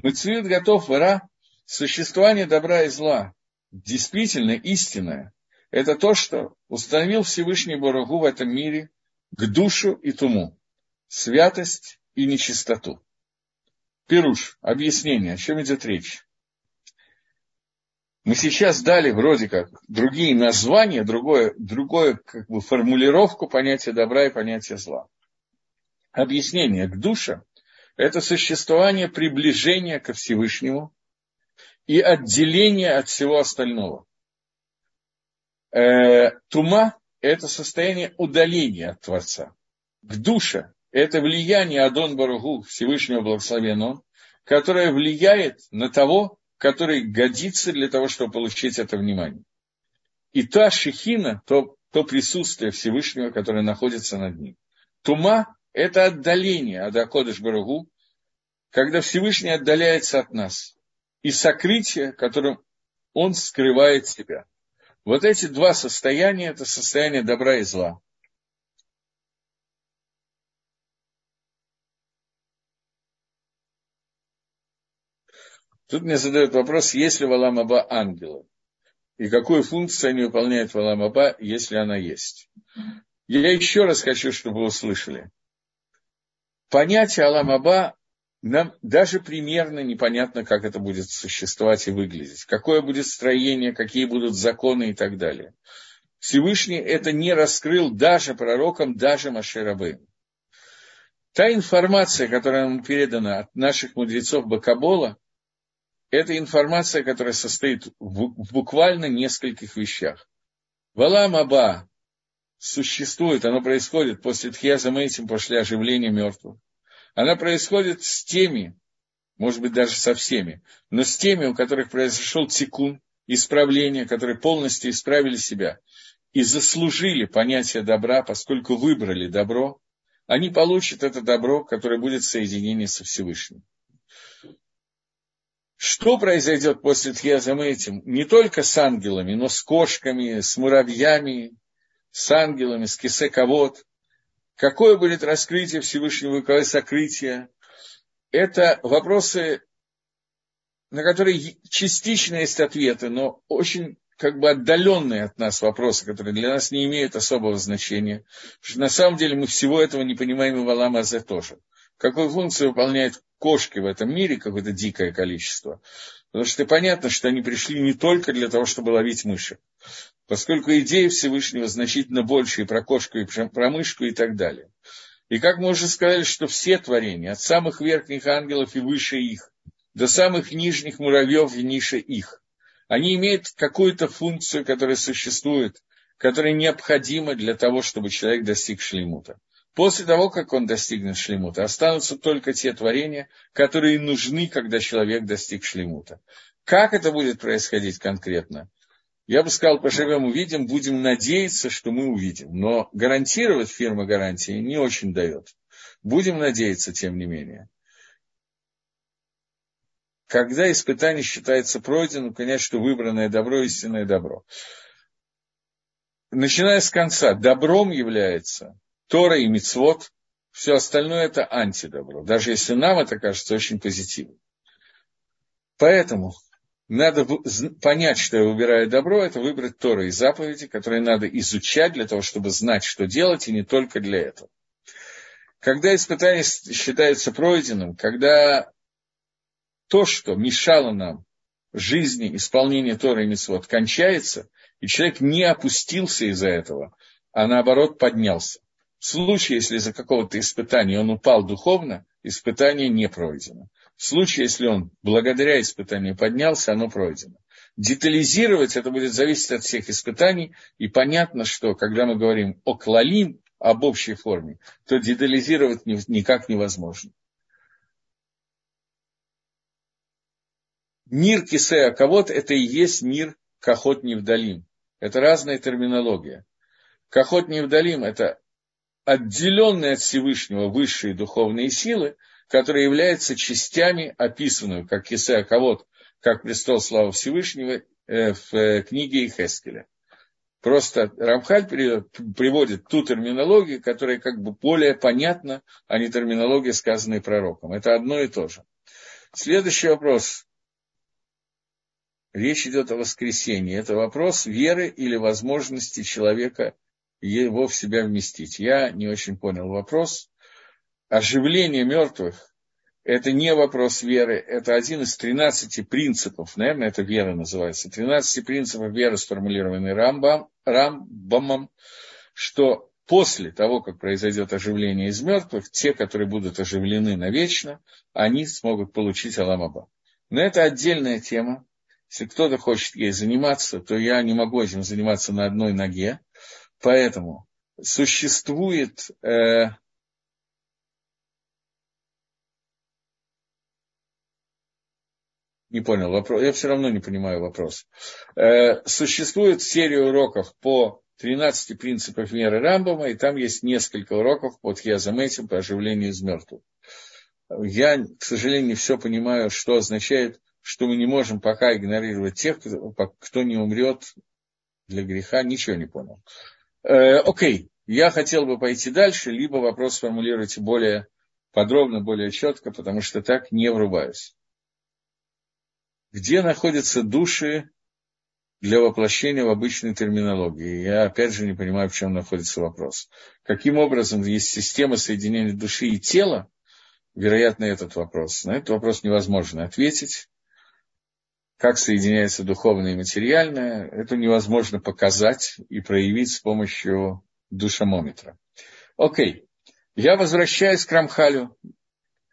Мыцвит готов вора, существование добра и зла, действительно истинное, это то, что установил Всевышний Барагу в этом мире к душу и туму, святость и нечистоту. Пируш, объяснение, о чем идет речь. Мы сейчас дали вроде как другие названия, другое, другое как бы формулировку понятия добра и понятия зла. Объяснение к душе – это существование приближения ко Всевышнему, и отделение от всего остального. Э, тума – это состояние удаления от Творца. К душе – это влияние Адон Баругу, Всевышнего Благословенного, которое влияет на того, который годится для того, чтобы получить это внимание. И та шехина, то, то присутствие Всевышнего, которое находится над ним. Тума – это отдаление от Акодыш Баругу, когда Всевышний отдаляется от нас и сокрытие, которым он скрывает себя. Вот эти два состояния – это состояние добра и зла. Тут мне задают вопрос, есть ли в Аламаба ангелы? И какую функцию они выполняют в Аламаба, если она есть? Я еще раз хочу, чтобы вы услышали. Понятие Аламаба нам даже примерно непонятно, как это будет существовать и выглядеть, какое будет строение, какие будут законы и так далее. Всевышний это не раскрыл даже пророкам, даже Маширабы. Та информация, которая нам передана от наших мудрецов Бакабола, это информация, которая состоит в буквально нескольких вещах. Валам Аба существует, оно происходит после Тхьяза этим, после оживления мертвых она происходит с теми, может быть, даже со всеми, но с теми, у которых произошел тикун, исправление, которые полностью исправили себя и заслужили понятие добра, поскольку выбрали добро, они получат это добро, которое будет соединение со Всевышним. Что произойдет после Тхьяза этим? Не только с ангелами, но с кошками, с муравьями, с ангелами, с кисековод, Какое будет раскрытие Всевышнего, какое сокрытие? Это вопросы, на которые частично есть ответы, но очень как бы отдаленные от нас вопросы, которые для нас не имеют особого значения. Потому что на самом деле мы всего этого не понимаем и в Аламазе тоже. Какую функцию выполняют кошки в этом мире, какое-то дикое количество. Потому что понятно, что они пришли не только для того, чтобы ловить мыши поскольку идея Всевышнего значительно больше и про кошку, и про мышку и так далее. И как мы уже сказали, что все творения, от самых верхних ангелов и выше их, до самых нижних муравьев и ниже их, они имеют какую-то функцию, которая существует, которая необходима для того, чтобы человек достиг шлемута. После того, как он достигнет шлемута, останутся только те творения, которые нужны, когда человек достиг шлемута. Как это будет происходить конкретно? Я бы сказал, поживем, увидим, будем надеяться, что мы увидим. Но гарантировать фирма гарантии не очень дает. Будем надеяться, тем не менее. когда испытание считается пройденным, что выбранное добро – истинное добро. Начиная с конца, добром является Тора и Мицвод, все остальное – это антидобро, даже если нам это кажется очень позитивным. Поэтому надо понять, что я выбираю добро, это выбрать Торы и заповеди, которые надо изучать для того, чтобы знать, что делать, и не только для этого. Когда испытание считается пройденным, когда то, что мешало нам жизни, исполнение Торы и Митцвот, кончается, и человек не опустился из-за этого, а наоборот поднялся. В случае, если из-за какого-то испытания он упал духовно, испытание не пройдено. В случае, если он благодаря испытанию поднялся, оно пройдено. Детализировать это будет зависеть от всех испытаний, и понятно, что когда мы говорим о клалим, об общей форме, то детализировать никак невозможно. Мир Кисея Кавод – это и есть мир Кахот Невдалим. Это разная терминология. Кахот Невдалим – это отделенные от Всевышнего высшие духовные силы, которые являются частями, описанными как Кисея Кавод, как престол славы Всевышнего э, в э, книге Ихескеля. Просто Рамхаль приводит ту терминологию, которая как бы более понятна, а не терминология, сказанная пророком. Это одно и то же. Следующий вопрос. Речь идет о воскресении. Это вопрос веры или возможности человека его в себя вместить. Я не очень понял вопрос. Оживление мертвых это не вопрос веры, это один из 13 принципов, наверное, это вера называется, 13 принципов веры, сформулированные Рамбам, Рамбамом, что после того, как произойдет оживление из мертвых, те, которые будут оживлены навечно, они смогут получить Аламаба. Но это отдельная тема. Если кто-то хочет ей заниматься, то я не могу этим заниматься на одной ноге. Поэтому существует э, Не понял вопрос. Я все равно не понимаю вопрос. Э, существует серия уроков по 13 принципов меры Рамбама, и там есть несколько уроков по Тхиазаметим, по оживлению из мертвых. Я, к сожалению, не все понимаю, что означает, что мы не можем пока игнорировать тех, кто не умрет для греха. Ничего не понял. Э, окей, я хотел бы пойти дальше, либо вопрос сформулируйте более подробно, более четко, потому что так не врубаюсь где находятся души для воплощения в обычной терминологии. Я опять же не понимаю, в чем находится вопрос. Каким образом есть система соединения души и тела? Вероятно, этот вопрос. На этот вопрос невозможно ответить. Как соединяется духовное и материальное, это невозможно показать и проявить с помощью душамометра. Окей. Я возвращаюсь к Рамхалю,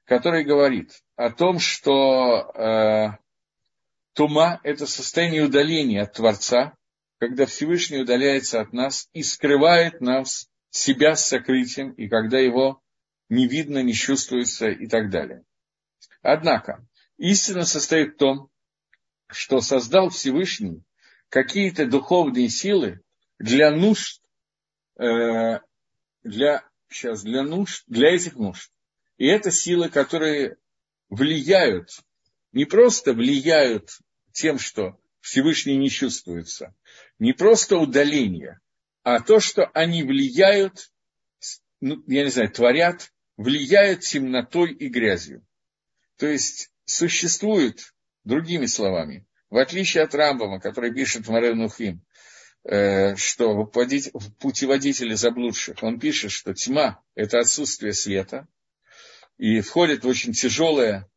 который говорит о том, что э, Тума – это состояние удаления от Творца, когда Всевышний удаляется от нас и скрывает нас, себя с сокрытием, и когда его не видно, не чувствуется и так далее. Однако, истина состоит в том, что создал Всевышний какие-то духовные силы для нужд, э, для, сейчас, для нужд, для этих нужд. И это силы, которые влияют не просто влияют тем, что Всевышний не чувствуется, не просто удаление, а то, что они влияют, ну, я не знаю, творят, влияют темнотой и грязью. То есть существует, другими словами, в отличие от Рамбама, который пишет в Маренухим, э, что в путеводителе заблудших, он пишет, что тьма – это отсутствие света, и входит в очень тяжелое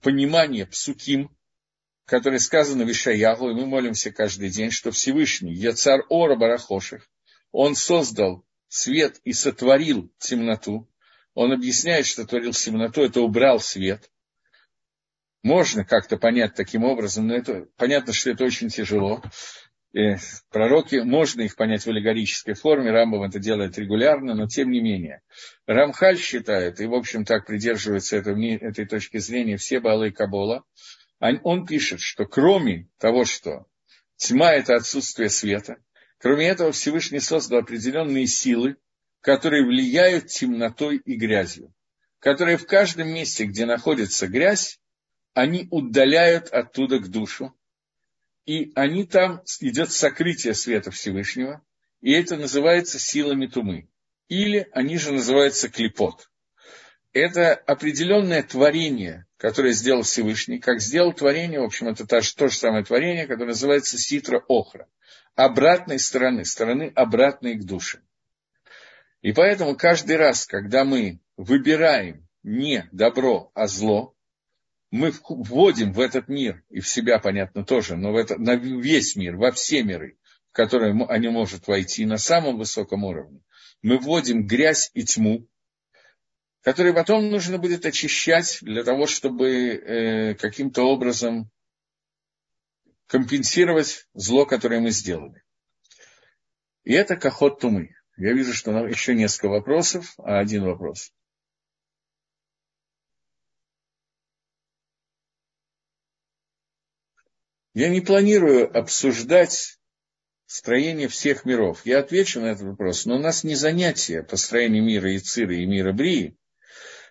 понимание псуким, которое сказано в Ишаягу, и мы молимся каждый день, что Всевышний, Яцар Ора Барахоших, он создал свет и сотворил темноту. Он объясняет, что творил темноту, это убрал свет. Можно как-то понять таким образом, но это понятно, что это очень тяжело. И пророки, можно их понять в аллегорической форме, Рамбам это делает регулярно, но тем не менее. Рамхаль считает, и в общем так придерживается этой точки зрения все Балы Кабола, он пишет, что кроме того, что тьма – это отсутствие света, кроме этого Всевышний создал определенные силы, которые влияют темнотой и грязью, которые в каждом месте, где находится грязь, они удаляют оттуда к душу, и они там, идет сокрытие света Всевышнего, и это называется силами тумы. Или они же называются клепот. Это определенное творение, которое сделал Всевышний, как сделал творение, в общем, это то, то же самое творение, которое называется ситра охра, обратной стороны, стороны обратной к душе. И поэтому каждый раз, когда мы выбираем не добро, а зло, мы вводим в этот мир, и в себя, понятно, тоже, но в это, на весь мир, во все миры, в которые они могут войти на самом высоком уровне, мы вводим грязь и тьму, которые потом нужно будет очищать для того, чтобы э, каким-то образом компенсировать зло, которое мы сделали. И это кахот тумы. Я вижу, что еще несколько вопросов, а один вопрос. Я не планирую обсуждать строение всех миров. Я отвечу на этот вопрос, но у нас не занятие по строению мира Ициры и мира Брии.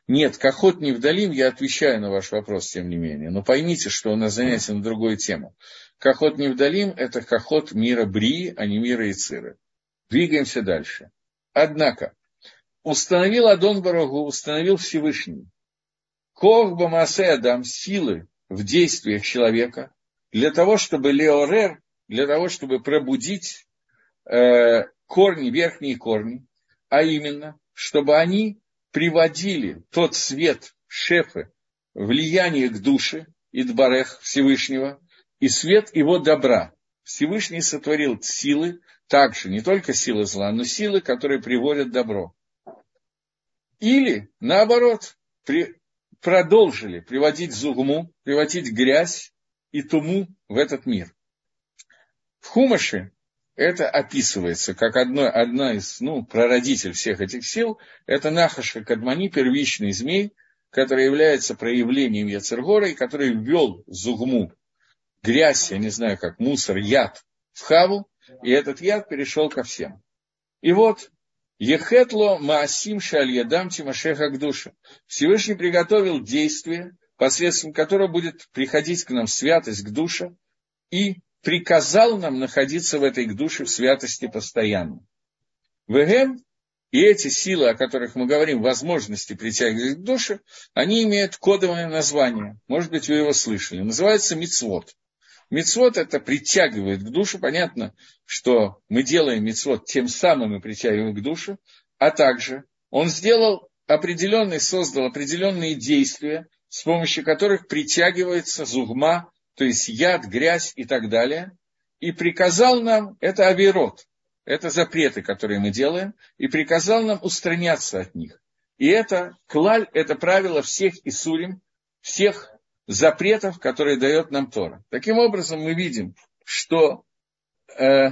Нет, Кахот не вдалим, я отвечаю на ваш вопрос, тем не менее. Но поймите, что у нас занятие на другую тему. Кахот не вдалим – это Кахот мира Брии, а не мира Ициры. Двигаемся дальше. Однако, установил Адон Барагу, установил Всевышний. Кох Бамасе Адам, силы в действиях человека – для того, чтобы Леорер, для того, чтобы пробудить э, корни, верхние корни, а именно, чтобы они приводили тот свет шефы, влияние к душе, Идбарех Всевышнего, и свет его добра. Всевышний сотворил силы, также не только силы зла, но силы, которые приводят добро. Или, наоборот, при, продолжили приводить зугму, приводить грязь, и туму в этот мир. В Хумаше это описывается как одно, одна из, ну, прародитель всех этих сил, это Нахаша Кадмани, первичный змей, который является проявлением Яцергора, и который ввел Зугму, грязь, я не знаю как, мусор, яд в Хаву, и этот яд перешел ко всем. И вот, Ехетло Маасим Шальядам Тимашеха к душе. Всевышний приготовил действие, посредством которого будет приходить к нам святость, к душе, и приказал нам находиться в этой душе в святости постоянно. Вегем и эти силы, о которых мы говорим, возможности притягивать к душе, они имеют кодовое название. Может быть, вы его слышали. Называется мицвод. Мицвод это притягивает к душе. Понятно, что мы делаем мицвод, тем самым мы притягиваем к душе. А также он сделал определенные, создал определенные действия, с помощью которых притягивается зугма, то есть яд, грязь и так далее, и приказал нам, это авирот, это запреты, которые мы делаем, и приказал нам устраняться от них. И это клаль, это правило всех Исурим, всех запретов, которые дает нам Тора. Таким образом, мы видим, что э,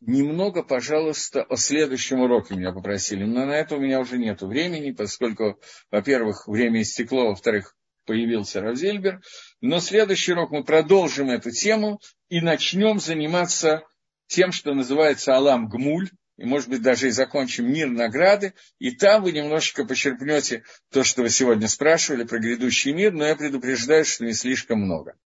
немного, пожалуйста, о следующем уроке меня попросили. Но на это у меня уже нет времени, поскольку, во-первых, время истекло, во-вторых, появился Равзельбер. Но следующий урок мы продолжим эту тему и начнем заниматься тем, что называется Алам Гмуль, и, может быть, даже и закончим мир награды, и там вы немножечко почерпнете то, что вы сегодня спрашивали про грядущий мир, но я предупреждаю, что не слишком много.